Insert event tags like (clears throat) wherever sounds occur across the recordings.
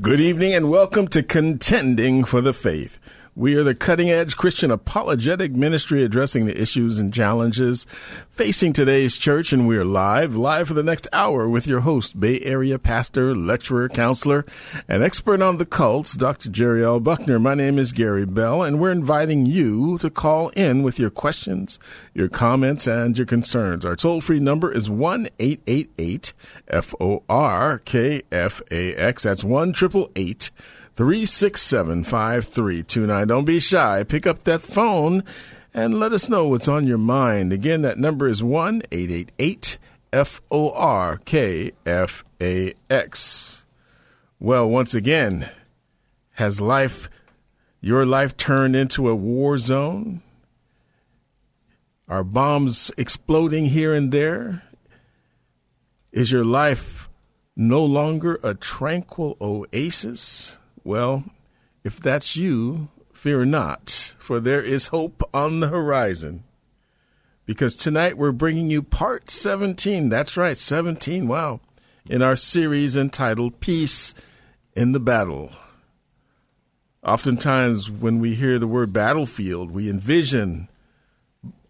Good evening and welcome to Contending for the Faith. We are the cutting edge Christian apologetic ministry addressing the issues and challenges facing today's church. And we're live, live for the next hour with your host, Bay Area pastor, lecturer, counselor, and expert on the cults, Dr. Jerry L. Buckner. My name is Gary Bell, and we're inviting you to call in with your questions, your comments, and your concerns. Our toll free number is 1 888 F O R K F A X. That's 1 888 367 5329. Don't be shy. Pick up that phone and let us know what's on your mind. Again, that number is 1 888 F O R K F A X. Well, once again, has life, your life turned into a war zone? Are bombs exploding here and there? Is your life no longer a tranquil oasis? Well, if that's you, fear not, for there is hope on the horizon. Because tonight we're bringing you part 17. That's right, 17. Wow. In our series entitled Peace in the Battle. Oftentimes, when we hear the word battlefield, we envision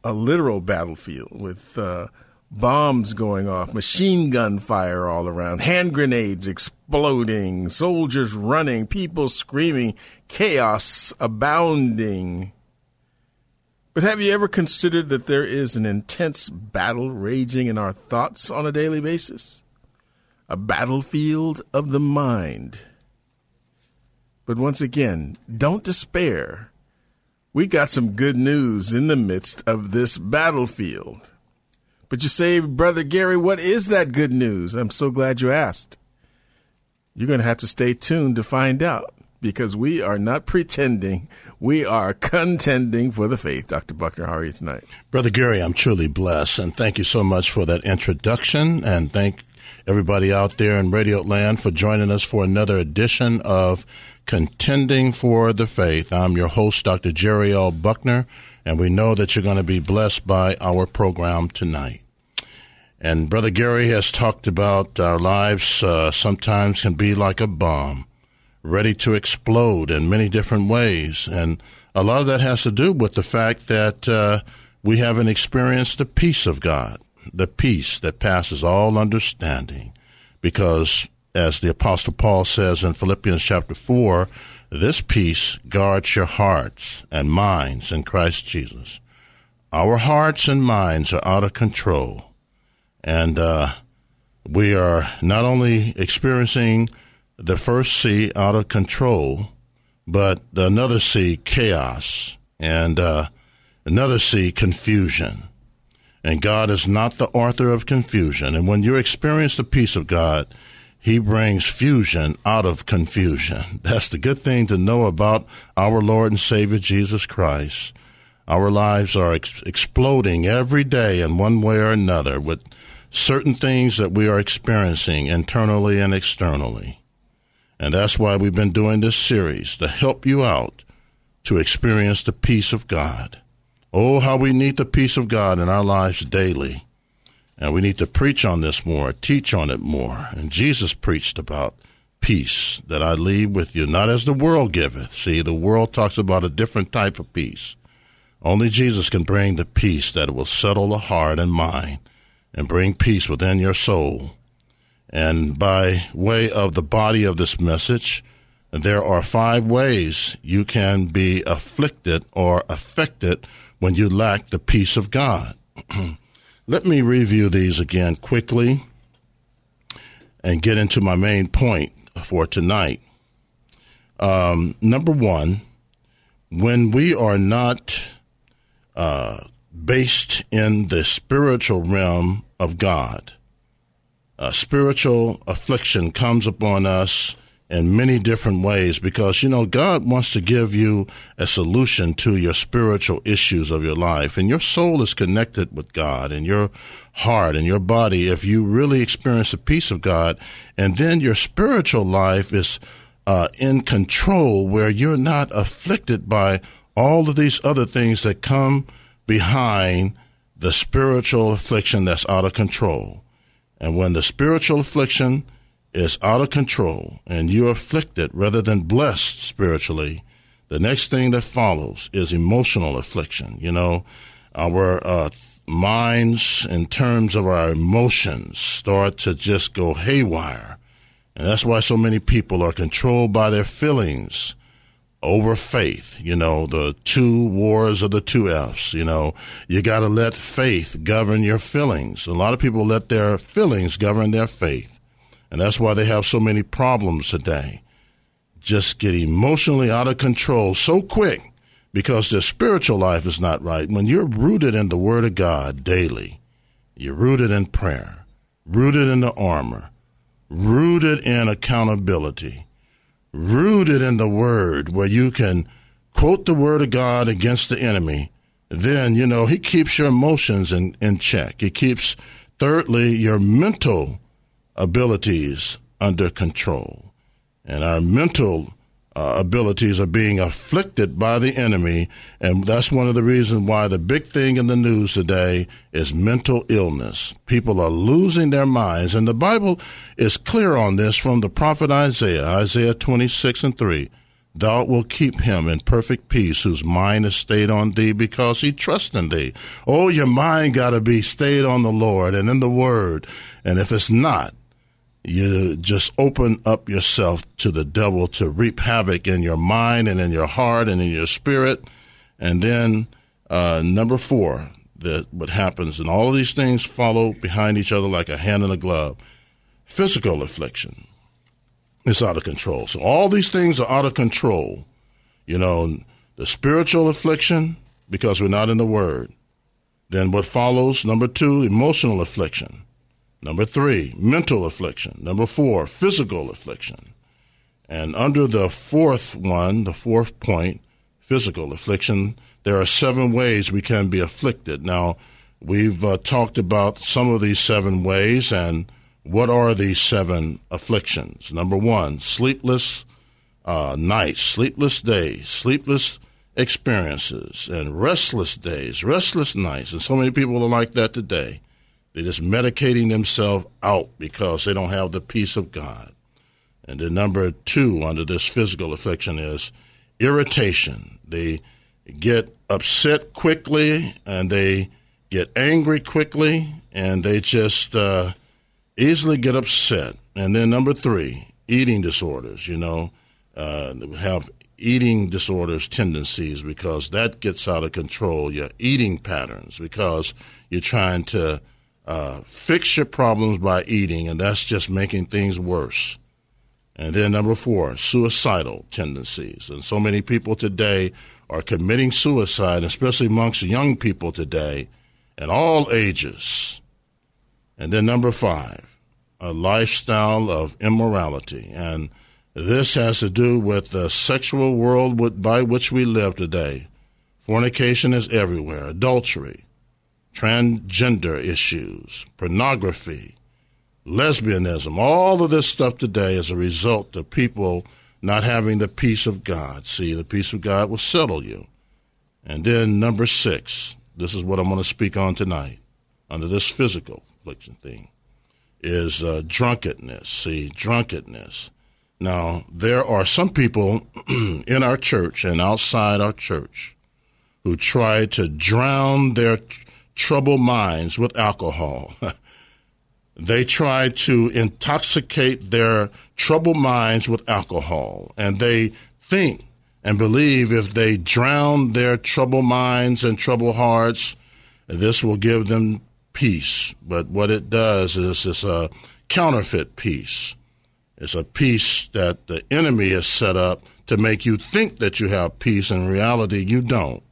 a literal battlefield with uh, bombs going off, machine gun fire all around, hand grenades exploding, soldiers running, people screaming, chaos abounding. But have you ever considered that there is an intense battle raging in our thoughts on a daily basis? A battlefield of the mind. But once again, don't despair. We got some good news in the midst of this battlefield. But you say, Brother Gary, what is that good news? I'm so glad you asked. You're going to have to stay tuned to find out because we are not pretending. We are contending for the faith. Dr. Buckner, how are you tonight? Brother Gary, I'm truly blessed. And thank you so much for that introduction. And thank everybody out there in Radio Land for joining us for another edition of Contending for the Faith. I'm your host, Dr. Jerry L. Buckner, and we know that you're going to be blessed by our program tonight. And Brother Gary has talked about our lives uh, sometimes can be like a bomb, ready to explode in many different ways. And a lot of that has to do with the fact that uh, we haven't experienced the peace of God, the peace that passes all understanding. Because, as the Apostle Paul says in Philippians chapter 4, this peace guards your hearts and minds in Christ Jesus. Our hearts and minds are out of control and uh, we are not only experiencing the first C out of control, but another C chaos, and uh, another C confusion. And God is not the author of confusion. And when you experience the peace of God, He brings fusion out of confusion. (laughs) That's the good thing to know about our Lord and Savior Jesus Christ. Our lives are ex- exploding every day in one way or another with certain things that we are experiencing internally and externally. And that's why we've been doing this series to help you out to experience the peace of God. Oh, how we need the peace of God in our lives daily. And we need to preach on this more, teach on it more. And Jesus preached about peace that I leave with you, not as the world giveth. See, the world talks about a different type of peace. Only Jesus can bring the peace that will settle the heart and mind and bring peace within your soul. And by way of the body of this message, there are five ways you can be afflicted or affected when you lack the peace of God. (clears throat) Let me review these again quickly and get into my main point for tonight. Um, number one, when we are not uh, based in the spiritual realm of God. A spiritual affliction comes upon us in many different ways because, you know, God wants to give you a solution to your spiritual issues of your life. And your soul is connected with God and your heart and your body if you really experience the peace of God. And then your spiritual life is uh, in control where you're not afflicted by all of these other things that come behind the spiritual affliction that's out of control. And when the spiritual affliction is out of control and you're afflicted rather than blessed spiritually, the next thing that follows is emotional affliction. You know, our uh, minds, in terms of our emotions, start to just go haywire. And that's why so many people are controlled by their feelings over faith. You know, the two wars of the two F's. You know, you got to let faith govern your feelings. A lot of people let their feelings govern their faith. And that's why they have so many problems today. Just get emotionally out of control so quick because their spiritual life is not right. When you're rooted in the Word of God daily, you're rooted in prayer, rooted in the armor, rooted in accountability, rooted in the Word, where you can quote the Word of God against the enemy, then, you know, He keeps your emotions in, in check. He keeps, thirdly, your mental abilities under control. And our mental uh, abilities are being afflicted by the enemy. And that's one of the reasons why the big thing in the news today is mental illness. People are losing their minds. And the Bible is clear on this from the prophet Isaiah, Isaiah 26 and 3. Thou wilt keep him in perfect peace whose mind is stayed on thee because he trusts in thee. Oh, your mind got to be stayed on the Lord and in the word. And if it's not, you just open up yourself to the devil to reap havoc in your mind and in your heart and in your spirit. And then uh, number four, that what happens, and all of these things follow behind each other like a hand in a glove. Physical affliction is out of control. So all these things are out of control. You know, the spiritual affliction because we're not in the Word. Then what follows? Number two, emotional affliction. Number three, mental affliction. Number four, physical affliction. And under the fourth one, the fourth point, physical affliction, there are seven ways we can be afflicted. Now, we've uh, talked about some of these seven ways, and what are these seven afflictions? Number one, sleepless uh, nights, sleepless days, sleepless experiences, and restless days, restless nights. And so many people are like that today. They're just medicating themselves out because they don't have the peace of God. And then number two under this physical affliction is irritation. They get upset quickly and they get angry quickly and they just uh, easily get upset. And then number three, eating disorders. You know, uh, have eating disorders tendencies because that gets out of control. Your eating patterns because you're trying to uh, fix your problems by eating, and that's just making things worse. And then number four, suicidal tendencies. And so many people today are committing suicide, especially amongst young people today, at all ages. And then number five, a lifestyle of immorality. And this has to do with the sexual world by which we live today. Fornication is everywhere, adultery, transgender issues, pornography, lesbianism, all of this stuff today is a result of people not having the peace of God. See, the peace of God will settle you. And then number six, this is what I'm going to speak on tonight under this physical affliction thing, is uh, drunkenness. See, drunkenness. Now, there are some people (clears throat) in our church and outside our church who try to drown their troubled minds with alcohol. (laughs) they try to intoxicate their troubled minds with alcohol, and they think and believe if they drown their troubled minds and troubled hearts, this will give them peace. But what it does is it's a counterfeit peace. It's a peace that the enemy has set up to make you think that you have peace. In reality, you don't.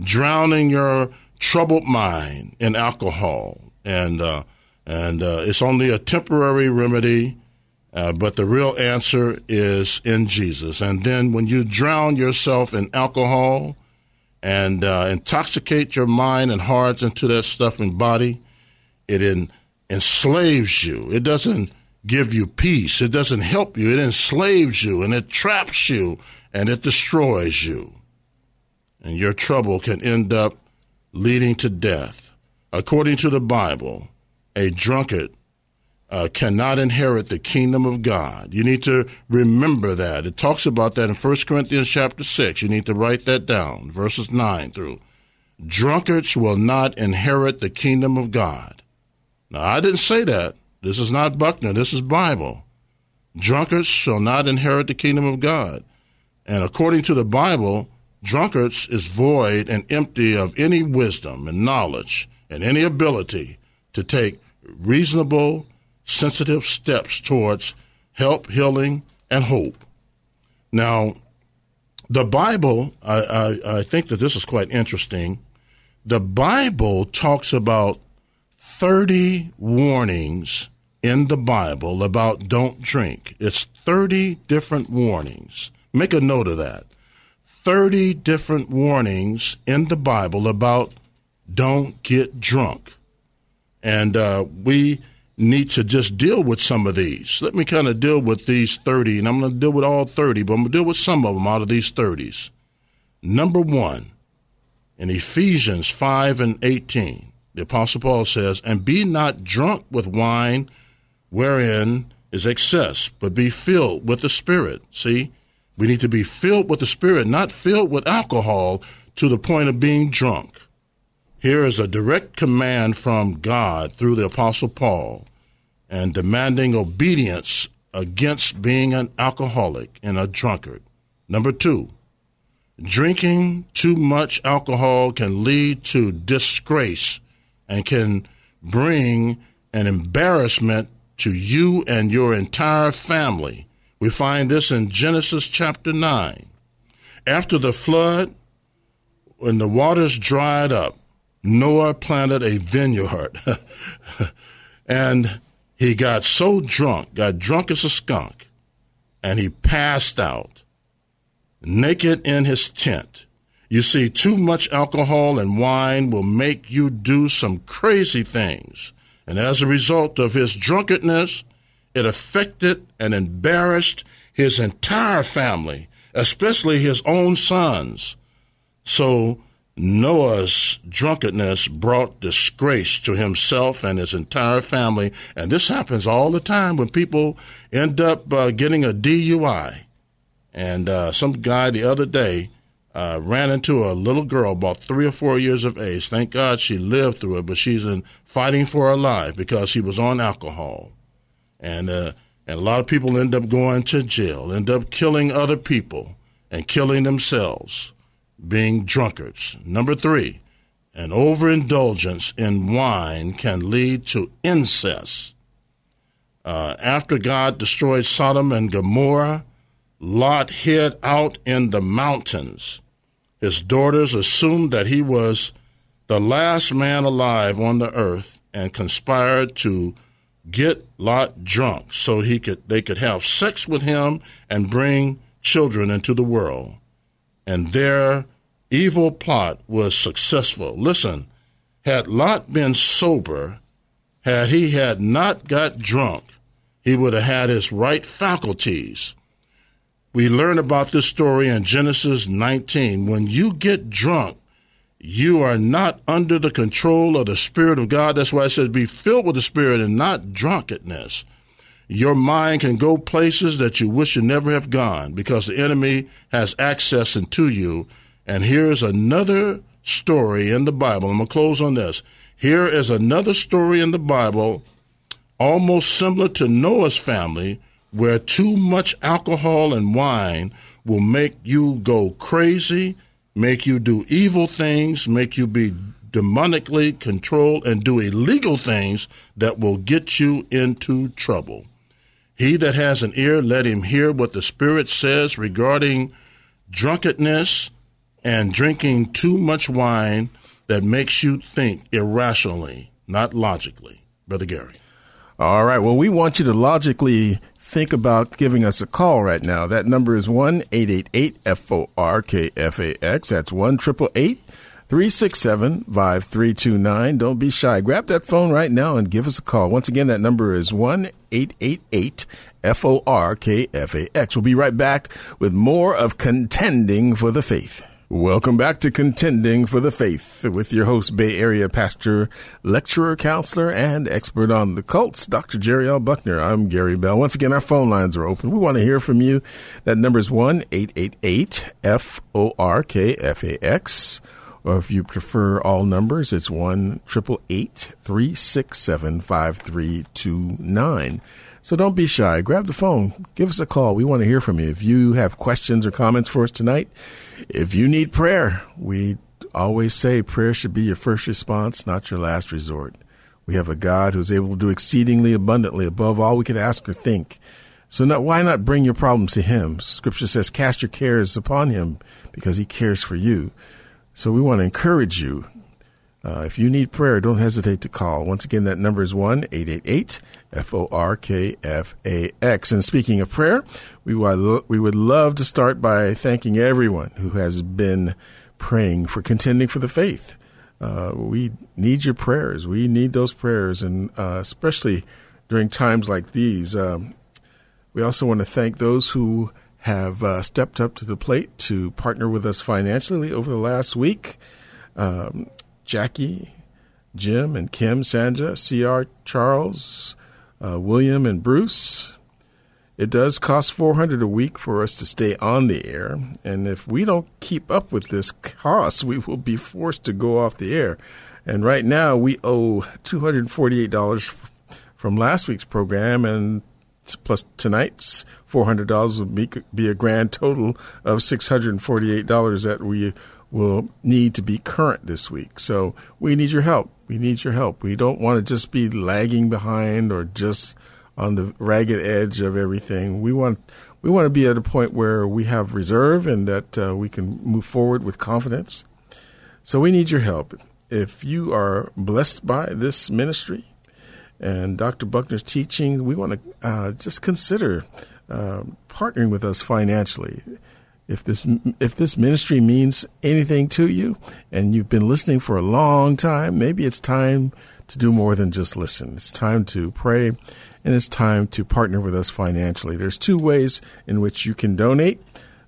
Drowning your troubled mind in alcohol, and uh, and uh, it's only a temporary remedy, Uh, but the real answer is in Jesus. And then when you drown yourself in alcohol and uh, intoxicate your mind and hearts into that stuff and body, it in, enslaves you. It doesn't give you peace. It doesn't help you. It enslaves you and it traps you and it destroys you. And your trouble can end up leading to death. According to the Bible, a drunkard uh, cannot inherit the kingdom of God. You need to remember that. It talks about that in 1 Corinthians chapter 6. You need to write that down, verses 9 through. Drunkards will not inherit the kingdom of God. Now, I didn't say that. This is not Buckner. This is Bible. Drunkards shall not inherit the kingdom of God. And according to the Bible, drunkards is void and empty of any wisdom and knowledge and any ability to take reasonable sensitive steps towards help, healing, and hope. Now, the Bible, I, I, I, think that this is quite interesting. The Bible talks about 30 warnings in the Bible about don't drink. It's 30 different warnings. Make a note of that. 30 different warnings in the Bible about don't get drunk. And uh, we need to just deal with some of these. Let me kind of deal with these 30, and I'm going to deal with all 30, but I'm going to deal with some of them out of these 30s. Number one, in Ephesians 5 and 18, the Apostle Paul says, And be not drunk with wine wherein is excess, but be filled with the Spirit. See, we need to be filled with the Spirit, not filled with alcohol to the point of being drunk. Here is a direct command from God through the Apostle Paul and demanding obedience against being an alcoholic and a drunkard. Number two, drinking too much alcohol can lead to disgrace and can bring an embarrassment to you and your entire family. We find this in Genesis chapter 9. After the flood, when the waters dried up, Noah planted a vineyard. (laughs) and he got so drunk, got drunk as a skunk, and he passed out, naked in his tent. You see, too much alcohol and wine will make you do some crazy things. And as a result of his drunkenness, it affected and embarrassed his entire family, especially his own sons. So Noah's drunkenness brought disgrace to himself and his entire family. And this happens all the time when people end up uh, getting a DUI. And uh, some guy the other day uh, ran into a little girl about three or four years of age. Thank God she lived through it, but she's in fighting for her life because she was on alcohol. And, uh, and a lot of people end up going to jail, end up killing other people and killing themselves being drunkards. Number three, an overindulgence in wine can lead to incest. Uh, after God destroyed Sodom and Gomorrah, Lot hid out in the mountains. His daughters assumed that he was the last man alive on the earth and conspired to get Lot drunk so he could they could have sex with him and bring children into the world. And their evil plot was successful. Listen, had Lot been sober, had he had not got drunk, he would have had his right faculties. We learn about this story in Genesis 19. When you get drunk, you are not under the control of the Spirit of God. That's why it says be filled with the Spirit and not drunkenness. Your mind can go places that you wish you never have gone because the enemy has access into you and here's another story in the Bible. I'm going to close on this. Here is another story in the Bible, almost similar to Noah's family, where too much alcohol and wine will make you go crazy, make you do evil things, make you be demonically controlled, and do illegal things that will get you into trouble. He that has an ear, let him hear what the Spirit says regarding drunkenness and drinking too much wine that makes you think irrationally, not logically. Brother Gary. All right. Well, we want you to logically think about giving us a call right now. That number is 1 888 FORKFAX. That's 1 367 5329. Don't be shy. Grab that phone right now and give us a call. Once again, that number is 1 888 FORKFAX. We'll be right back with more of Contending for the Faith. Welcome back to Contending for the Faith with your host, Bay Area pastor, lecturer, counselor, and expert on the cults, Dr. Jerry L. Buckner. I'm Gary Bell. Once again, our phone lines are open. We want to hear from you. That number is 1 888 FORKFAX. Or if you prefer all numbers, it's 1 367 5329. So don't be shy. Grab the phone. Give us a call. We want to hear from you. If you have questions or comments for us tonight, if you need prayer, we always say prayer should be your first response, not your last resort. We have a God who's able to do exceedingly abundantly above all we could ask or think. So not, why not bring your problems to Him? Scripture says, cast your cares upon Him because He cares for you. So we want to encourage you. Uh, if you need prayer, don't hesitate to call. Once again, that number is 1 888 F O R K F A X. And speaking of prayer, we we would love to start by thanking everyone who has been praying for contending for the faith. Uh, we need your prayers. We need those prayers, and uh, especially during times like these. Um, we also want to thank those who have uh, stepped up to the plate to partner with us financially over the last week. Um, Jackie, Jim, and Kim, Sandra, C.R. Charles, uh, William, and Bruce. It does cost 400 a week for us to stay on the air, and if we don't keep up with this cost, we will be forced to go off the air. And right now, we owe $248 from last week's program, and plus tonight's $400 will be, be a grand total of $648 that we will need to be current this week. So we need your help. We need your help. We don't want to just be lagging behind or just on the ragged edge of everything. We want we want to be at a point where we have reserve and that uh, we can move forward with confidence. So we need your help. If you are blessed by this ministry and Dr. Buckner's teaching, we want to uh, just consider uh, partnering with us financially if this if this ministry means anything to you and you've been listening for a long time, maybe it's time to do more than just listen. It's time to pray and it's time to partner with us financially. There's two ways in which you can donate.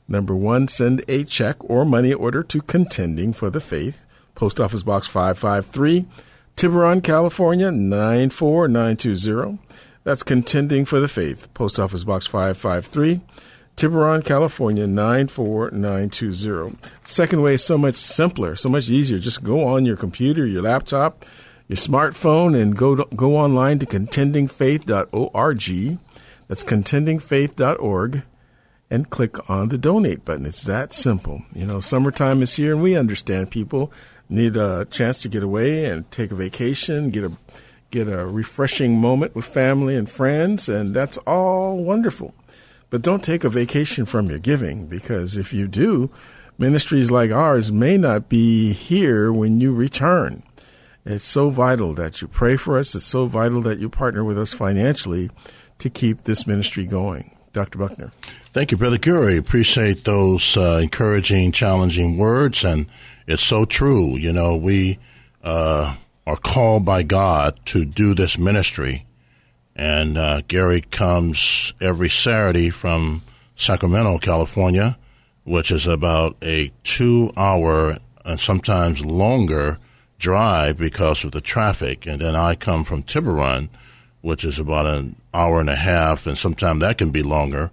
Number 1, send a check or money order to Contending for the Faith, Post Office Box 553, Tiburon, California 94920. That's Contending for the Faith, Post Office Box 553. Tiburon, California 94920. Second way is so much simpler, so much easier. Just go on your computer, your laptop, your smartphone, and go to, go online to contendingfaith.org. That's contendingfaith.org, and click on the donate button. It's that simple. You know, summertime is here, and we understand people need a chance to get away and take a vacation, get a get a refreshing moment with family and friends, and that's all wonderful. But don't take a vacation from your giving because if you do, ministries like ours may not be here when you return. It's so vital that you pray for us. It's so vital that you partner with us financially to keep this ministry going. Dr. Buckner. Thank you, Brother Gary. Appreciate those uh, encouraging, challenging words. And it's so true. You know, we uh, are called by God to do this ministry. And uh, Gary comes every Saturday from Sacramento, California, which is about a two hour and sometimes longer drive because of the traffic. And then I come from Tiburon, which is about an hour and a half, and sometimes that can be longer.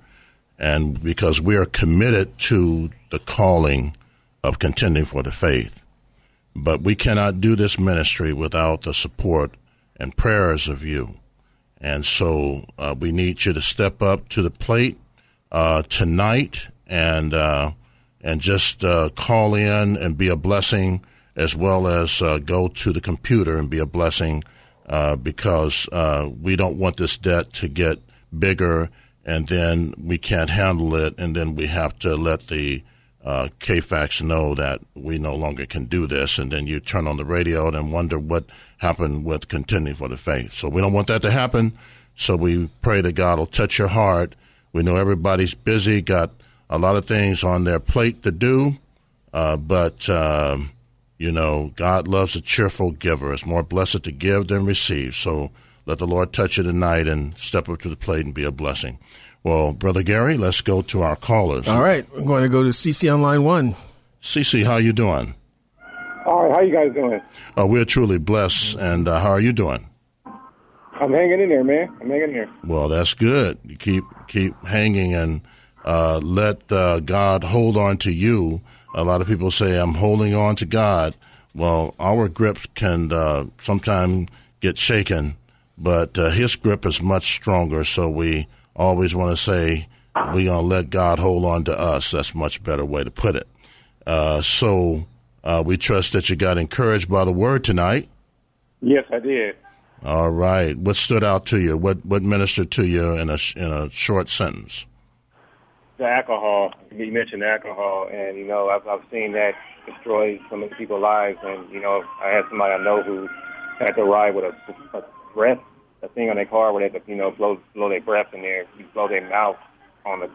And because we are committed to the calling of contending for the faith. But we cannot do this ministry without the support and prayers of you. And so uh, we need you to step up to the plate uh, tonight and uh, and just uh, call in and be a blessing, as well as uh, go to the computer and be a blessing, because we don't want this debt to get bigger and then we can't handle it, and then we have to let the uh, KFAX know that we no longer can do this, and then you turn on the radio and wonder what happened with contending for the faith. So we don't want that to happen. So we pray that God will touch your heart. We know everybody's busy, got a lot of things on their plate to do, uh, but um, you know God loves a cheerful giver. It's more blessed to give than receive. So let the Lord touch you tonight and step up to the plate and be a blessing. Well, Brother Gary, let's go to our callers. All right, we're going to go to CC on line one. CC, how you doing? All right, how you guys doing? Uh, we're truly blessed, and uh, how are you doing? I'm hanging in there, man. I'm hanging in there. Well, that's good. You keep keep hanging and uh, let uh, God hold on to you. A lot of people say, "I'm holding on to God." Well, our grip can uh, sometimes get shaken, but uh, His grip is much stronger. So we always want to say, "We're gonna let God hold on to us." That's a much better way to put it. Uh, so uh, we trust that you got encouraged by the word tonight. Yes, I did. All right. What stood out to you? What what ministered to you in a in a short sentence? The alcohol. You mentioned alcohol, and you know I've I've seen that destroy so many people's lives. And you know I had somebody I know who had to ride with a, a breath, a thing on their car where they could you know blow blow their breath in there, you blow their mouth on the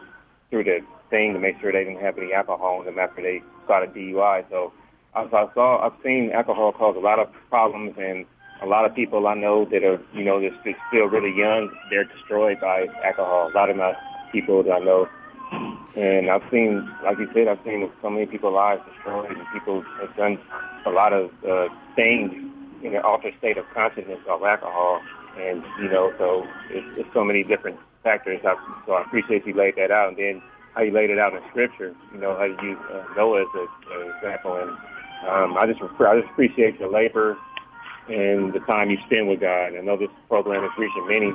through the thing to make sure they didn't have any alcohol in them after they got a DUI. So I saw I've seen alcohol cause a lot of problems and a lot of people I know that are, you know, just still really young, they're destroyed by alcohol. A lot of my people that I know. And I've seen, like you said, I've seen so many people's lives destroyed and people have done a lot of uh, things in an altered state of consciousness of alcohol. And, you know, so it's, it's so many different factors. I, so I appreciate you laid that out. And then how you laid it out in scripture, you know, how you use uh, Noah as an example. And um, I just I just appreciate your labor and the time you spend with God. I know this program is reaching many.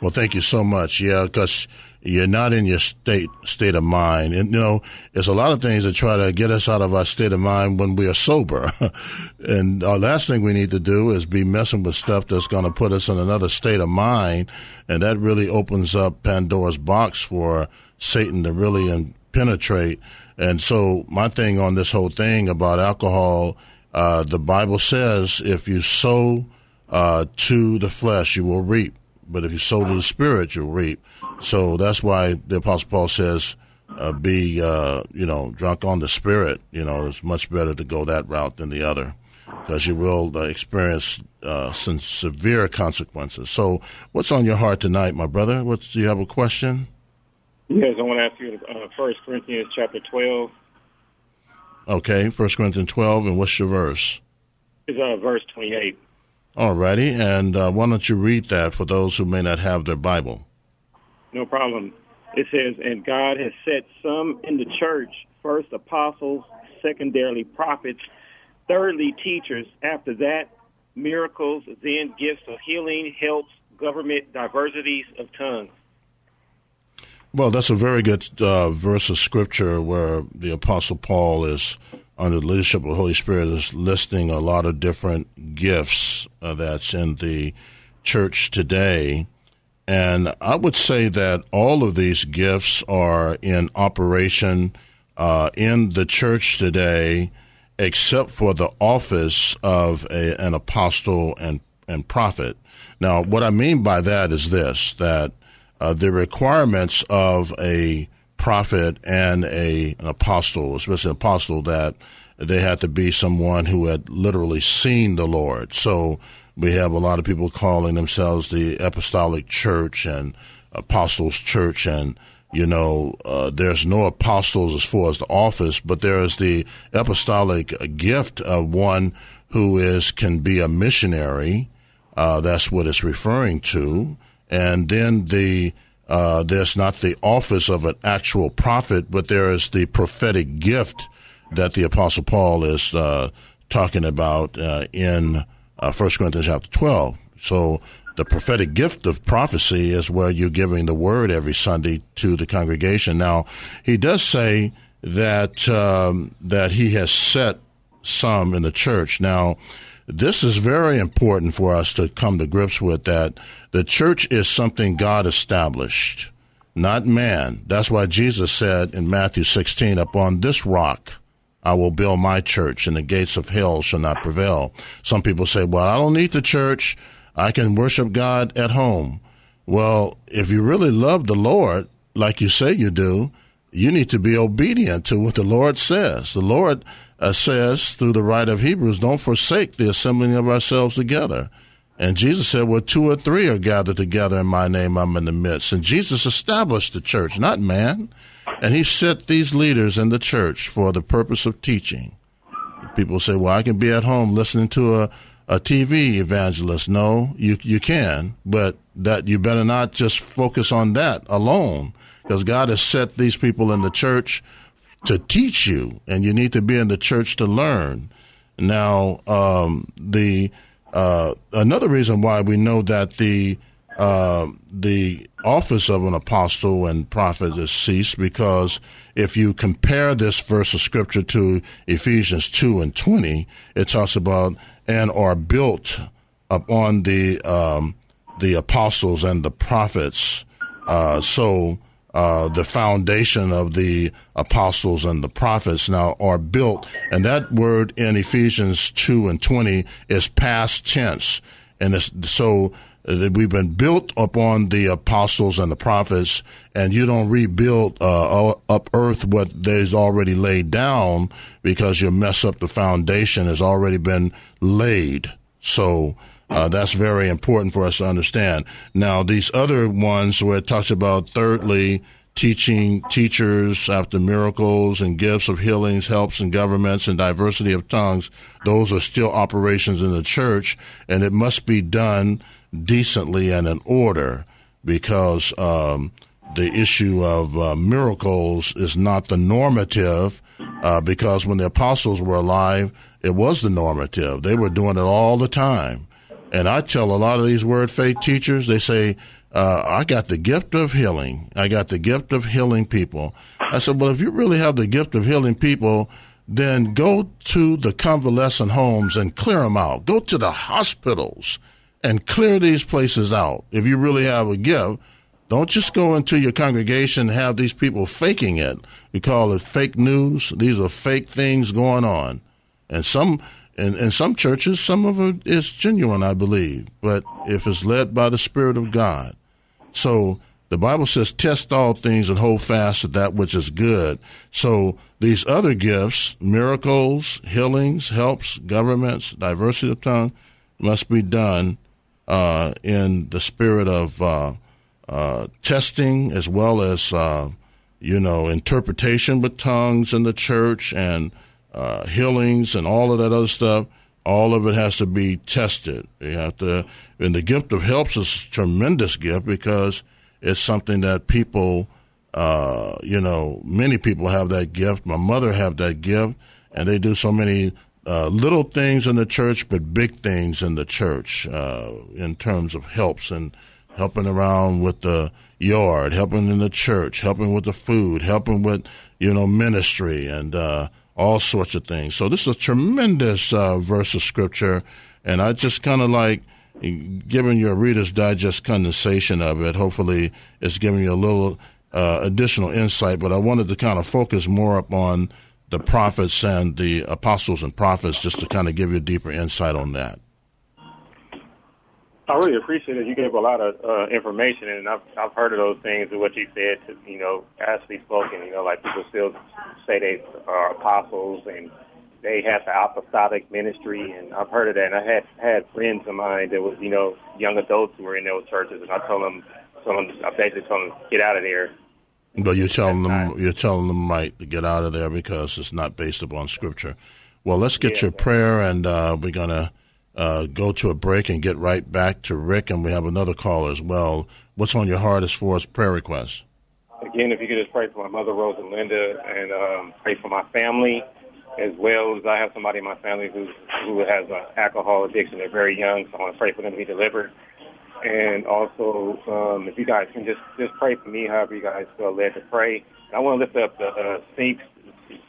Well, thank you so much. Yeah, because you're not in your state state of mind, and you know, there's a lot of things that try to get us out of our state of mind when we are sober. (laughs) and our last thing we need to do is be messing with stuff that's going to put us in another state of mind, and that really opens up Pandora's box for Satan to really penetrate. And so, my thing on this whole thing about alcohol uh, the Bible says, if you sow uh, to the flesh, you will reap. But if you sow to the spirit, you'll reap. So that's why the Apostle Paul says, uh, be, uh, you know, drunk on the spirit. You know, it's much better to go that route than the other because you will uh, experience uh, some severe consequences. So, what's on your heart tonight, my brother? What's, do you have a question? Yes, I want to ask you uh, First Corinthians chapter 12, Okay, First Corinthians 12, and what's your verse? It's uh, verse 28. All righty, and uh, why don't you read that for those who may not have their Bible? No problem. It says, And God has set some in the church, first apostles, secondarily prophets, thirdly teachers, after that miracles, then gifts of healing, helps, government, diversities of tongues. Well, that's a very good uh, verse of scripture where the Apostle Paul is, under the leadership of the Holy Spirit, is listing a lot of different gifts uh, that's in the church today. And I would say that all of these gifts are in operation uh, in the church today, except for the office of a, an apostle and, and prophet. Now, what I mean by that is this that uh, the requirements of a prophet and a an apostle, especially an apostle, that they had to be someone who had literally seen the Lord. So we have a lot of people calling themselves the Apostolic Church and Apostles Church, and you know, uh, there's no apostles as far as the office, but there is the apostolic gift of one who is can be a missionary. Uh, that's what it's referring to and then the uh, there's not the office of an actual prophet, but there is the prophetic gift that the Apostle Paul is uh, talking about uh, in uh, 1 Corinthians chapter 12. So the prophetic gift of prophecy is where you're giving the word every Sunday to the congregation. Now, he does say that um, that he has set some in the church. Now, this is very important for us to come to grips with that the church is something God established, not man. That's why Jesus said in Matthew 16, upon this rock, I will build my church and the gates of hell shall not prevail. Some people say, well, I don't need the church. I can worship God at home. Well, if you really love the Lord, like you say you do, you need to be obedient to what the Lord says. The Lord uh, says through the writer of Hebrews, don't forsake the assembling of ourselves together. And Jesus said, Well, two or three are gathered together in my name, I'm in the midst. And Jesus established the church, not man. And he set these leaders in the church for the purpose of teaching. People say, Well, I can be at home listening to a, a TV evangelist. No, you you can, but that you better not just focus on that alone, because God has set these people in the church to teach you, and you need to be in the church to learn. Now, um, the uh, another reason why we know that the uh, the office of an apostle and prophet is ceased because if you compare this verse of scripture to Ephesians two and twenty, it talks about and are built upon the um, the apostles and the prophets. Uh, so uh, the foundation of the apostles and the prophets now are built. And that word in Ephesians 2 and 20 is past tense. And so uh, we've been built upon the apostles and the prophets, and you don't rebuild uh, up earth what there's already laid down because you mess up the foundation has already been laid. So uh, that's very important for us to understand. Now, these other ones where it talks about, thirdly, teaching teachers after miracles and gifts of healings, helps, and governments and diversity of tongues, those are still operations in the church, and it must be done decently and in order because um, the issue of uh, miracles is not the normative. Uh, because when the apostles were alive, it was the normative. They were doing it all the time. And I tell a lot of these word faith teachers, they say, uh, I got the gift of healing. I got the gift of healing people. I said, well, if you really have the gift of healing people, then go to the convalescent homes and clear them out. Go to the hospitals and clear these places out. If you really have a gift, don't just go into your congregation and have these people faking it. We call it fake news. These are fake things going on. And some in, in some churches, some of it is genuine, I believe, but if it's led by the Spirit of God. So the Bible says, test all things and hold fast to that which is good. So these other gifts, miracles, healings, helps, governments, diversity of tongue, must be done uh, in the spirit of uh, uh, testing as well as, uh, you know, interpretation with tongues in the church and uh, healings and all of that other stuff, all of it has to be tested. You have to, and the gift of helps is a tremendous gift because it's something that people, uh, you know, many people have that gift. My mother have that gift, and they do so many uh, little things in the church, but big things in the church uh, in terms of helps and helping around with the yard, helping in the church, helping with the food, helping with you know ministry, and uh, all sorts of things. So this is a tremendous uh, verse of scripture, and I just kind of like giving your Reader's Digest condensation of it. Hopefully, it's giving you a little uh, additional insight. But I wanted to kind of focus more upon the prophets and the apostles and prophets, just to kind of give you a deeper insight on that. I really appreciate it. You gave a lot of uh, information, and I've I've heard of those things and what you said. To, you know, actually spoken. You know, like people still say they are apostles and they have the apostolic ministry, and I've heard of that. And I had had friends of mine that was you know young adults who were in those churches, and I told them, told them I basically told them get out of there. But you're telling them you're telling them right to get out of there because it's not based upon scripture. Well, let's get yeah, your prayer, and uh, we're gonna uh, go to a break and get right back to Rick, and we have another caller as well. What's on your heart as far as prayer requests? Again, if you could just pray for my mother, Rose and Linda, and um, pray for my family, as well as I have somebody in my family who who has an alcohol addiction. They're very young, so I want to pray for them to be delivered. And also, um, if you guys can just just pray for me, however you guys feel led to pray. And I want to lift up the uh,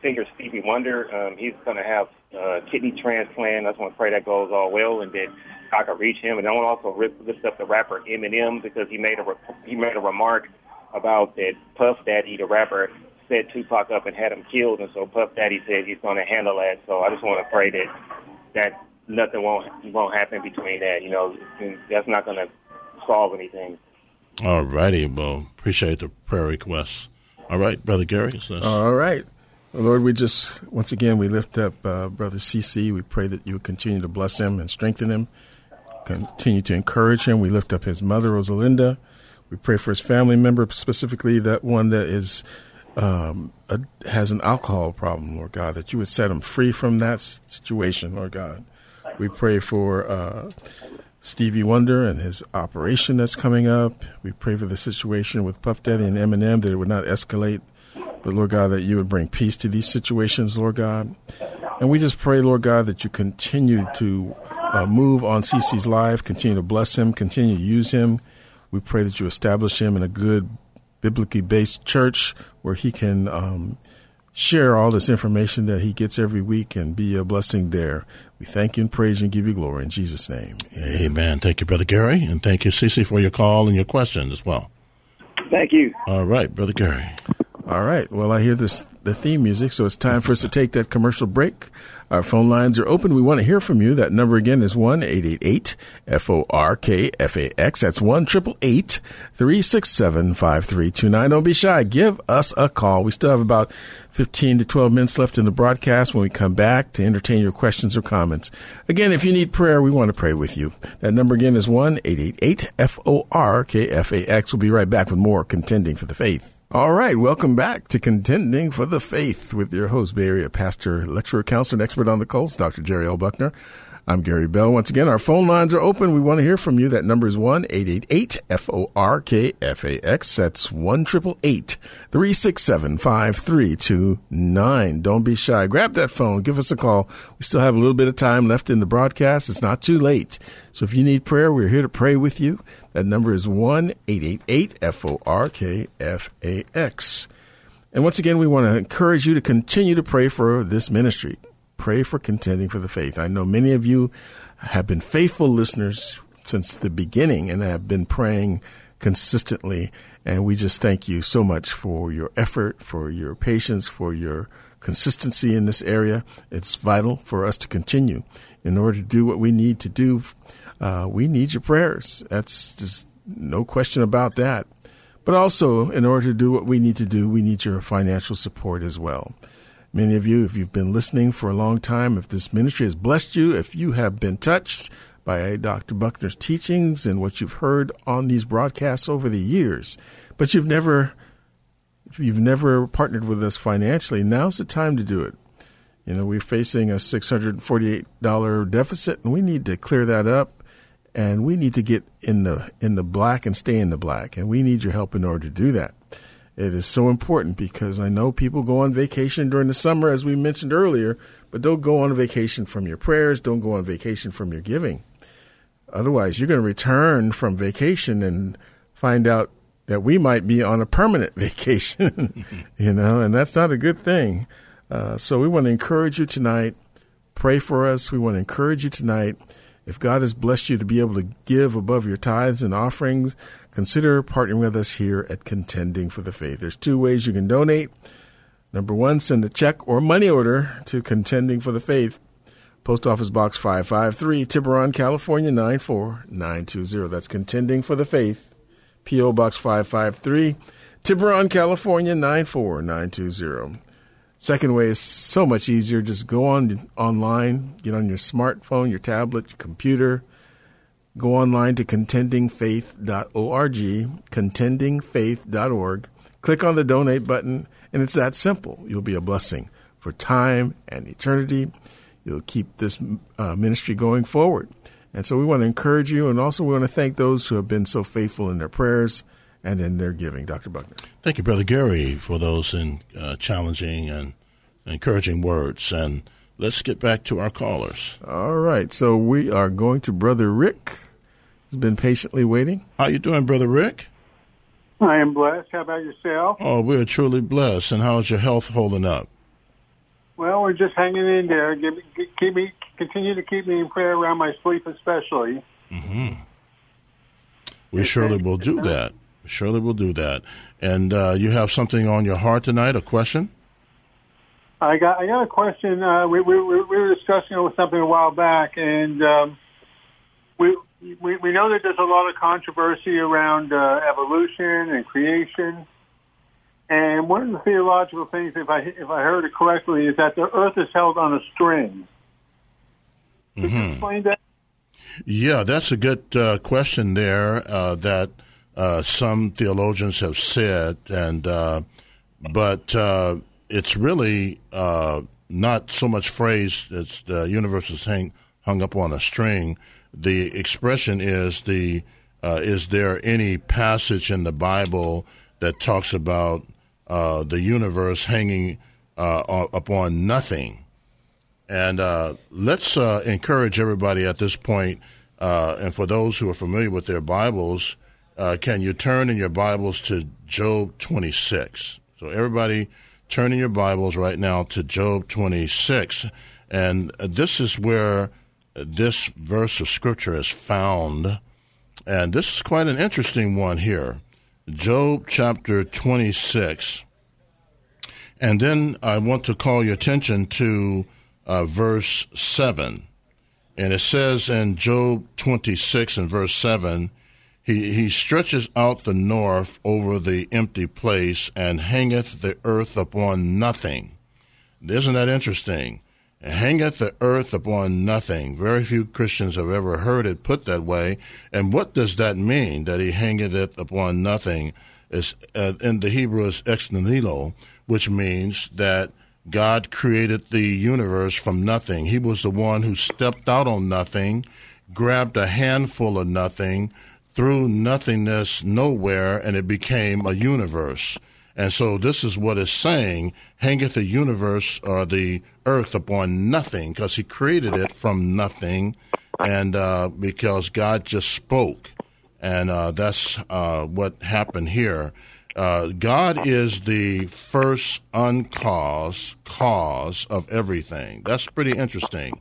singer Stevie Wonder. Um, he's going to have uh, kidney transplant. I just want to pray that goes all well and that I can reach him. And I want to also lift up the rapper Eminem because he made a he made a remark about that Puff Daddy, the rapper, set Tupac up and had him killed, and so Puff Daddy said he's going to handle that. So I just want to pray that that nothing won't won't happen between that. You know, that's not going to solve anything. All righty. Well, appreciate the prayer requests. All right, Brother Gary. All right. Lord, we just, once again, we lift up uh, Brother CC. We pray that you would continue to bless him and strengthen him, continue to encourage him. We lift up his mother, Rosalinda. We pray for his family member, specifically that one that is um, a, has an alcohol problem, Lord God, that you would set him free from that situation, Lord God. We pray for uh, Stevie Wonder and his operation that's coming up. We pray for the situation with Puff Daddy and Eminem that it would not escalate, but Lord God, that you would bring peace to these situations, Lord God. And we just pray, Lord God, that you continue to uh, move on CC's life, continue to bless him, continue to use him. We pray that you establish him in a good, biblically based church where he can um, share all this information that he gets every week and be a blessing there. We thank you and praise you and give you glory in Jesus' name. Amen. Amen. Thank you, Brother Gary, and thank you, Cece, for your call and your question as well. Thank you. All right, Brother Gary. All right. Well, I hear this the theme music, so it's time for us to take that commercial break. Our phone lines are open. We want to hear from you. That number again is one eight eight eight F O R K F A X. That's one triple eight three six seven five three two nine. Don't be shy. Give us a call. We still have about fifteen to twelve minutes left in the broadcast when we come back to entertain your questions or comments. Again, if you need prayer, we want to pray with you. That number again is one eight eight eight F O R K F A X. We'll be right back with more contending for the faith. All right, welcome back to Contending for the Faith with your host, Bay Area pastor, lecturer, counselor, and expert on the cults, Dr. Jerry L. Buckner. I'm Gary Bell. Once again, our phone lines are open. We want to hear from you. That number is 1 888 F O R K F A X. That's 1 367 5329. Don't be shy. Grab that phone. Give us a call. We still have a little bit of time left in the broadcast. It's not too late. So if you need prayer, we're here to pray with you. That number is 1 888 F O R K F A X. And once again, we want to encourage you to continue to pray for this ministry pray for contending for the faith. I know many of you have been faithful listeners since the beginning and have been praying consistently. And we just thank you so much for your effort, for your patience, for your consistency in this area. It's vital for us to continue. In order to do what we need to do, uh, we need your prayers. That's just no question about that. But also, in order to do what we need to do, we need your financial support as well. Many of you, if you've been listening for a long time, if this ministry has blessed you, if you have been touched by Dr. Buckner's teachings and what you've heard on these broadcasts over the years, but you've never you've never partnered with us financially, now's the time to do it. You know, we're facing a $648 deficit and we need to clear that up and we need to get in the in the black and stay in the black and we need your help in order to do that. It is so important because I know people go on vacation during the summer, as we mentioned earlier, but don't go on vacation from your prayers, don't go on vacation from your giving. Otherwise, you're going to return from vacation and find out that we might be on a permanent (laughs) vacation, (laughs) you know, and that's not a good thing. Uh, so we want to encourage you tonight. Pray for us. We want to encourage you tonight. If God has blessed you to be able to give above your tithes and offerings, consider partnering with us here at Contending for the Faith. There's two ways you can donate. Number one, send a check or money order to Contending for the Faith, Post Office Box 553, Tiburon, California 94920. That's Contending for the Faith, P.O. Box 553, Tiburon, California 94920. Second way is so much easier. Just go on online, get on your smartphone, your tablet, your computer. Go online to contendingfaith.org, contendingfaith.org. Click on the donate button, and it's that simple. You'll be a blessing for time and eternity. You'll keep this uh, ministry going forward. And so we want to encourage you, and also we want to thank those who have been so faithful in their prayers and in their giving. Dr. Buckner. Thank you, Brother Gary, for those in, uh, challenging and encouraging words. And let's get back to our callers. All right. So we are going to Brother Rick. He's been patiently waiting. How you doing, Brother Rick? I am blessed. How about yourself? Oh, we're truly blessed. And how's your health holding up? Well, we're just hanging in there. Give, keep me, continue to keep me in prayer around my sleep, especially. Mm-hmm. We surely will do that. Surely we'll do that. And uh, you have something on your heart tonight, a question? I got I got a question. Uh, we, we we were discussing something a while back, and um, we, we we know that there's a lot of controversy around uh, evolution and creation. And one of the theological things, if I if I heard it correctly, is that the Earth is held on a string. Could you explain that? Yeah, that's a good uh, question there uh, that uh, some theologians have said, and uh, but uh, it's really uh, not so much phrase that the universe is hang, hung up on a string. The expression is the is there any passage in the Bible that talks about the universe hanging upon nothing? And uh, let's uh, encourage everybody at this point, uh, and for those who are familiar with their Bibles, uh, can you turn in your Bibles to Job 26? So, everybody, turn in your Bibles right now to Job 26. And this is where this verse of Scripture is found. And this is quite an interesting one here. Job chapter 26. And then I want to call your attention to uh, verse 7. And it says in Job 26 and verse 7 he, he stretches out the north over the empty place and hangeth the earth upon nothing. Isn't that interesting? Hangeth the earth upon nothing. Very few Christians have ever heard it put that way. And what does that mean, that he hangeth it upon nothing? Is, uh, in the Hebrew is ex nihilo, which means that God created the universe from nothing. He was the one who stepped out on nothing, grabbed a handful of nothing, threw nothingness nowhere, and it became a universe. And so this is what it's saying hangeth the universe or the earth upon nothing, because he created it from nothing, and uh, because God just spoke. And uh, that's uh, what happened here. Uh, God is the first uncaused cause of everything. That's pretty interesting.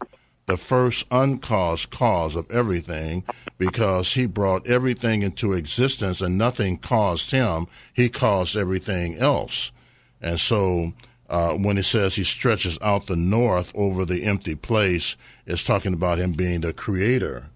The first uncaused cause of everything because he brought everything into existence and nothing caused him. He caused everything else. And so uh, when it says he stretches out the north over the empty place, it's talking about him being the creator.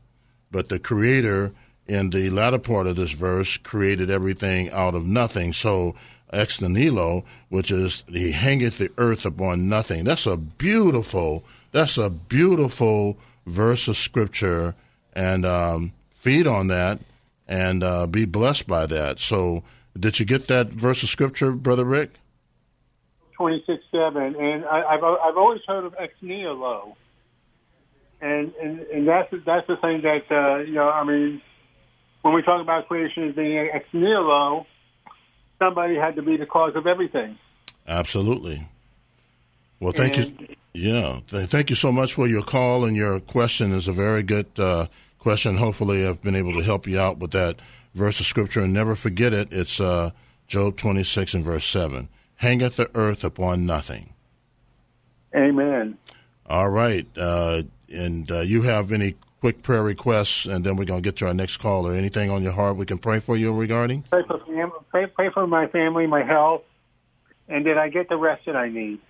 But the creator in the latter part of this verse created everything out of nothing. So ex nihilo, which is he hangeth the earth upon nothing. That's a beautiful, that's a beautiful verse of scripture, and um, feed on that and uh, be blessed by that. So, did you get that verse of scripture, brother Rick? Twenty six seven, and I, have I've always heard of ex nihilo, and and and that's that's the thing that uh, you know. I mean when we talk about creation as being ex nihilo, somebody had to be the cause of everything. Absolutely. Well, thank and, you. Yeah, thank you so much for your call and your question is a very good uh, question. Hopefully, I've been able to help you out with that verse of scripture. And never forget it. It's uh, Job twenty six and verse seven. Hangeth the earth upon nothing. Amen. All right. Uh, and uh, you have any quick prayer requests, and then we're going to get to our next call. Or anything on your heart we can pray for you regarding? Pray for, pray, pray for my family, my health, and did I get the rest that I need?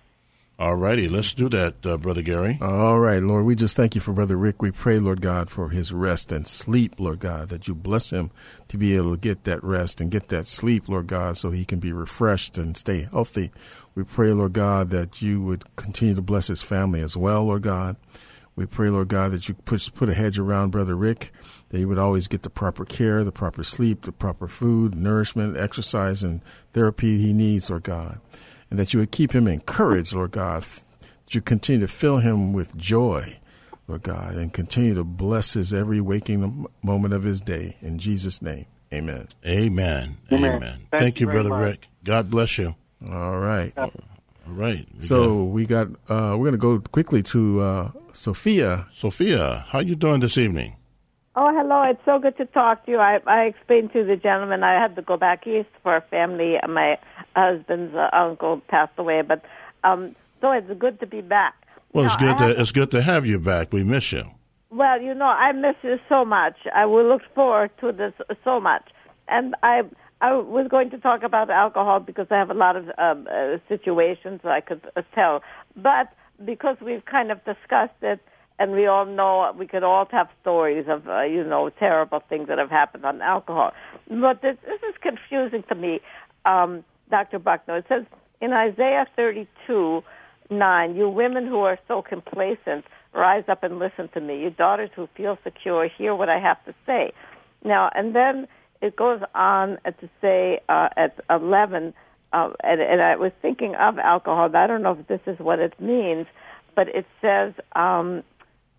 All righty, let's do that, uh, Brother Gary. All right, Lord, we just thank you for Brother Rick. We pray, Lord God, for his rest and sleep, Lord God, that you bless him to be able to get that rest and get that sleep, Lord God, so he can be refreshed and stay healthy. We pray, Lord God, that you would continue to bless his family as well, Lord God. We pray, Lord God, that you put, put a hedge around Brother Rick, that he would always get the proper care, the proper sleep, the proper food, nourishment, exercise, and therapy he needs, Lord God. And that you would keep him encouraged, Lord God. That you continue to fill him with joy, Lord God, and continue to bless his every waking moment of his day. In Jesus' name, amen. Amen. Amen. amen. Thank, Thank, you, Brother much. Rick. God bless you. All right. All right. We so got, we got. Uh, we're going to go quickly to uh, Sophia. Sophia, how you doing this evening? Oh, hello. It's so good to talk to you. I, I explained to the gentleman I had to go back east for a family. My husband's uh, uncle passed away, but um, so it's good to be back. Well, it's good to it's good to have you back. We miss you. Well, you know, I miss you so much. I will look forward to this so much, and I I was going to talk about alcohol because I have a lot of um, uh, situations I could uh, tell, but because we've kind of discussed it, and we all know we could all have stories of uh, you know terrible things that have happened on alcohol. But this, this is confusing to me, um, Dr. Buckner. It says in Isaiah 32, 9, you women who are so complacent, rise up and listen to me. You daughters who feel secure, hear what I have to say. Now, and then it goes on to say uh, at 11, uh, and, and I was thinking of alcohol. I don't know if this is what it means, but it says, um,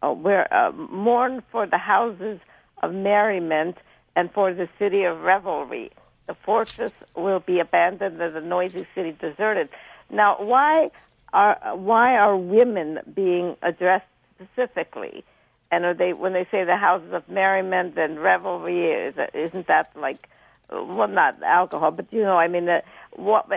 uh, where uh, mourn for the houses of merriment and for the city of revelry. The fortress will be abandoned and the noisy city deserted. Now, why are why are women being addressed specifically? And are they when they say the houses of merriment and revelry? Is isn't that like well, not alcohol, but you know, I mean, uh, what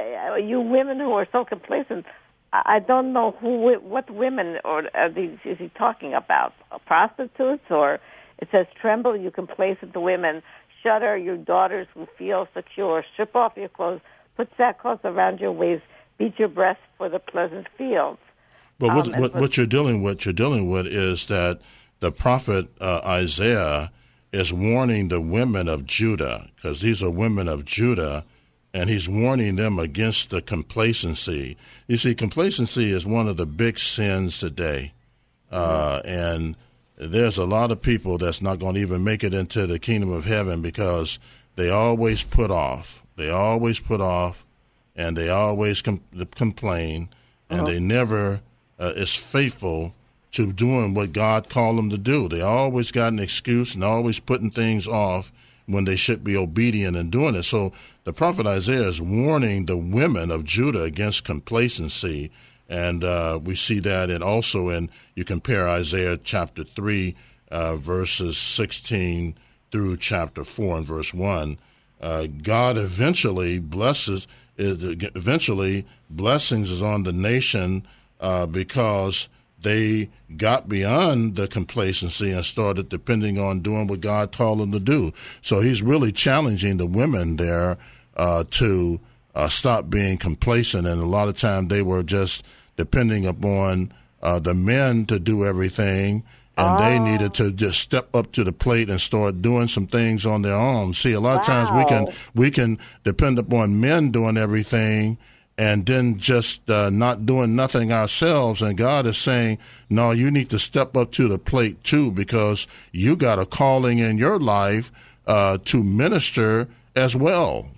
you women who are so complacent I don't know who, what women or are these is he talking about? Prostitutes or it says tremble, you complacent place women. Shudder, your daughters will feel secure. Strip off your clothes, put sackcloth around your waist, beat your breast for the pleasant fields. But what, um, what, what, you're dealing with, you're dealing with is that the prophet uh, Isaiah is warning the women of Judah, because these are women of Judah and he's warning them against the complacency. You see, complacency is one of the big sins today, uh, and there's a lot of people that's not going to even make it into the kingdom of heaven because they always put off, they always put off, and they always com- complain, and uh-huh. they never uh, is faithful to doing what God called them to do. They always got an excuse and always putting things off when they should be obedient and doing it. So the prophet Isaiah is warning the women of Judah against complacency. And uh, we see that and also in, you compare Isaiah chapter 3, uh, verses 16 through chapter 4 and verse 1. Uh, God eventually blesses, eventually blessings is on the nation uh, because they got beyond the complacency and started depending on doing what God told them to do. So he's really challenging the women there uh, to uh, stop being complacent. And a lot of time they were just depending upon uh, the men to do everything. And oh. they needed to just step up to the plate and start doing some things on their own. See, a lot wow. of times we can we can depend upon men doing everything, and then just uh, not doing nothing ourselves. And God is saying, no, you need to step up to the plate too, because you got a calling in your life uh, to minister as well.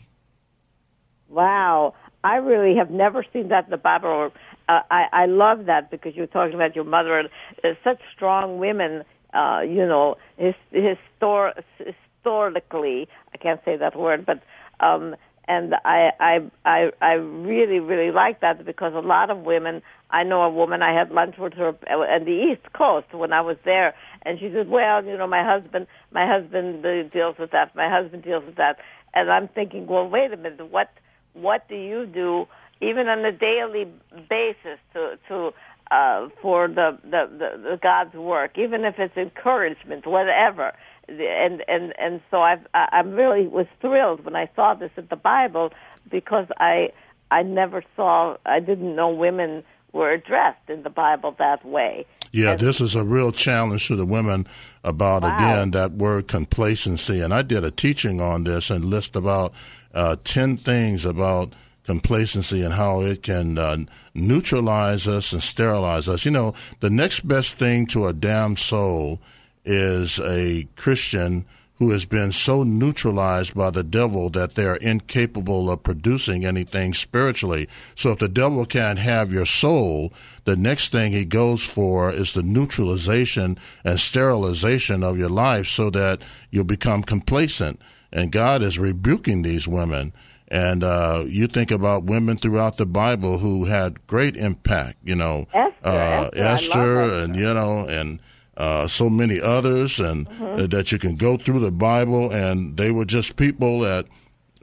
Wow. I really have never seen that in the Bible. Uh, I, I love that because you're talking about your mother and uh, such strong women, uh, you know, his, histor- historically, I can't say that word, but um, and I I I I really really like that because a lot of women. I know a woman. I had lunch with her on the East Coast when I was there, and she said, "Well, you know, my husband, my husband uh, deals with that. My husband deals with that." And I'm thinking, well, wait a minute. What what do you do, even on a daily basis, to to uh, for the, the the the God's work, even if it's encouragement, whatever and and and so I've I really was thrilled when I saw this in the Bible because I I never saw I didn't know women were addressed in the Bible that way. Yeah, and, this is a real challenge to the women about wow. again that word complacency. And I did a teaching on this and list about uh, ten things about complacency and how it can uh, neutralize us and sterilize us. You know, the next best thing to a damned soul is a Christian who has been so neutralized by the devil that they're incapable of producing anything spiritually. So if the devil can't have your soul, the next thing he goes for is the neutralization and sterilization of your life so that you'll become complacent. And God is rebuking these women. And uh, you think about women throughout the Bible who had great impact, you know, Esther, uh, Esther, Esther and you know, and uh, so many others, and mm-hmm. that you can go through the Bible, and they were just people that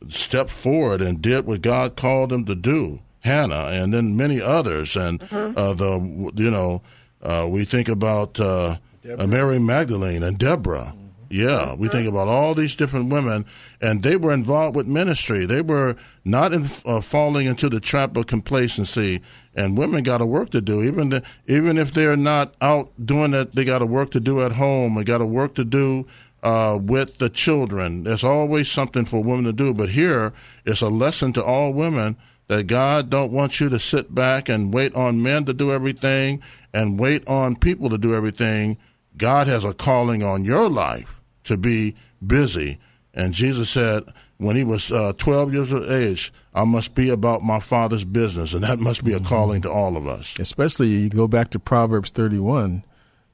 stepped forward and did what God called them to do. Hannah, and then many others, and mm-hmm. uh, the you know uh, we think about uh, Mary Magdalene and Deborah. Yeah, we think about all these different women, and they were involved with ministry. They were not in, uh, falling into the trap of complacency. And women got a work to do, even the, even if they're not out doing it. They got a work to do at home. They got a work to do uh, with the children. There's always something for women to do. But here, it's a lesson to all women that God don't want you to sit back and wait on men to do everything and wait on people to do everything. God has a calling on your life to be busy. And Jesus said, when he was uh, 12 years of age, I must be about my father's business. And that must be a calling to all of us. Especially you go back to Proverbs 31.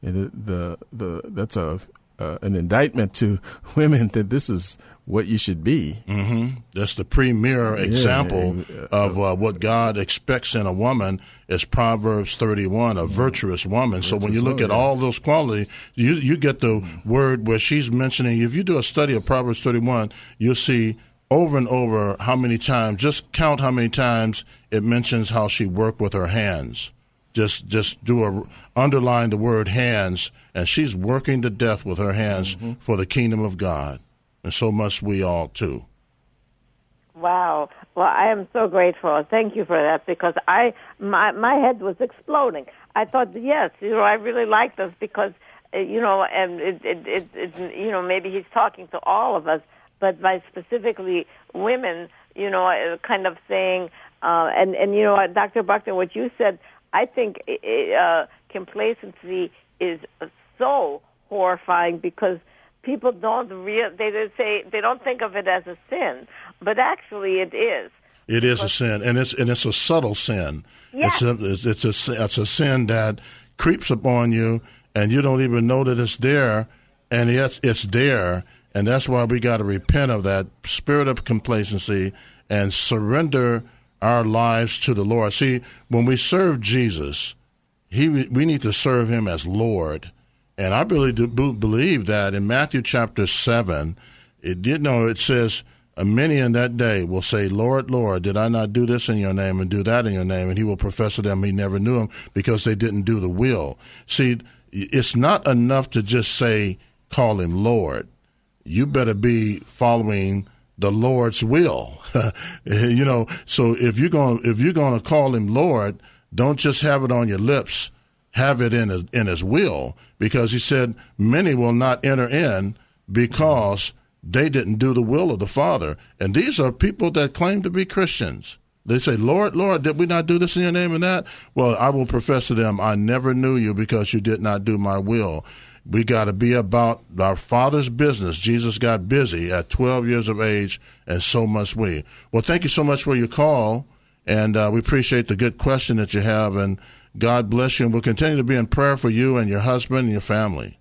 The, the, the, that's a uh, an indictment to (laughs) women that this is what you should be. Mm-hmm. That's the premier example yeah, of uh, what God expects in a woman is Proverbs 31, a virtuous woman. Virtuous so when you look at all those qualities, you, you get the word where she's mentioning, if you do a study of Proverbs 31, you'll see over and over how many times, just count how many times it mentions how she worked with her hands just just do a underline the word hands and she's working to death with her hands mm-hmm. for the kingdom of god and so must we all too wow well i am so grateful thank you for that because i my my head was exploding i thought yes you know i really like this because uh, you know and it it, it it you know maybe he's talking to all of us but by specifically women you know uh, kind of saying uh, and and you know Dr. Buckner, what you said I think uh, complacency is so horrifying because people don't real they say they don't think of it as a sin, but actually it is. It is a sin, and it's and it's a subtle sin. Yes. It's a it's a it's a sin that creeps upon you, and you don't even know that it's there, and yet it's there, and that's why we got to repent of that spirit of complacency and surrender our lives to the Lord. See, when we serve Jesus, he we need to serve him as Lord. And I really do believe that in Matthew chapter 7, it did know it says, Many in that day will say, Lord, Lord, did I not do this in your name and do that in your name? And he will profess to them he never knew him because they didn't do the will. See, it's not enough to just say, call him Lord. You better be following the Lord's will. (laughs) you know, so if you're going if you're going to call him Lord, don't just have it on your lips. Have it in his, in his will because he said many will not enter in because they didn't do the will of the Father. And these are people that claim to be Christians. They say, Lord, Lord, did we not do this in your name and that? Well, I will profess to them, I never knew you because you did not do my will. We got to be about our Father's business. Jesus got busy at 12 years of age, and so must we. Well, thank you so much for your call, and uh, we appreciate the good question that you have, and God bless you, and we'll continue to be in prayer for you and your husband and your family.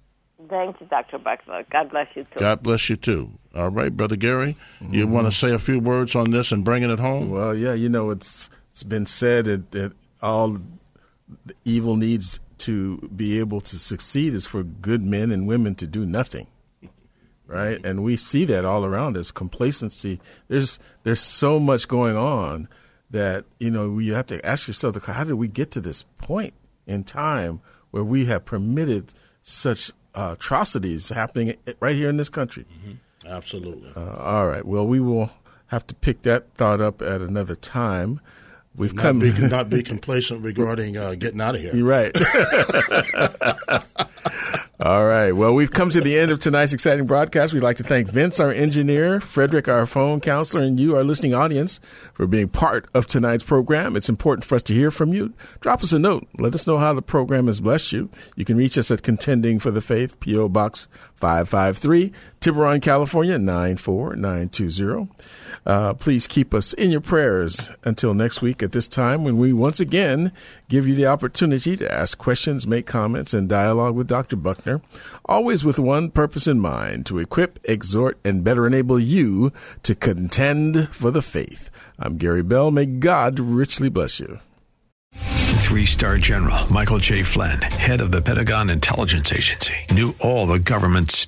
Thank you, Dr. Buckner. God bless you too. God bless you too. All right, Brother Gary, mm-hmm. you want to say a few words on this and bringing it home? Well, yeah, you know, it's it's been said that, that all the evil needs to be able to succeed is for good men and women to do nothing right? And we see that all around us complacency. There's there's so much going on that you know you have to ask yourself how did we get to this point in time where we have permitted such uh, atrocities happening right here in this country? Mm-hmm. absolutely. Uh, all right. Well we will have to pick that thought up at another time We've not come be, (laughs) not be complacent regarding uh, getting out of here. You're right. (laughs) All right. Well, we've come to the end of tonight's exciting broadcast. We'd like to thank Vince, our engineer, Frederick, our phone counselor, and you, our listening audience, for being part of tonight's program. It's important for us to hear from you. Drop us a note. Let us know how the program has blessed you. You can reach us at Contending for the Faith, P.O. Box 553, Tiburon, California, 94920. Uh, please keep us in your prayers until next week at this time when we once again give you the opportunity to ask questions, make comments, and dialogue with Dr. Buckner, always with one purpose in mind to equip, exhort, and better enable you to contend for the faith. I'm Gary Bell. May God richly bless you. Three star general Michael J. Flynn, head of the Pentagon Intelligence Agency, knew all the government's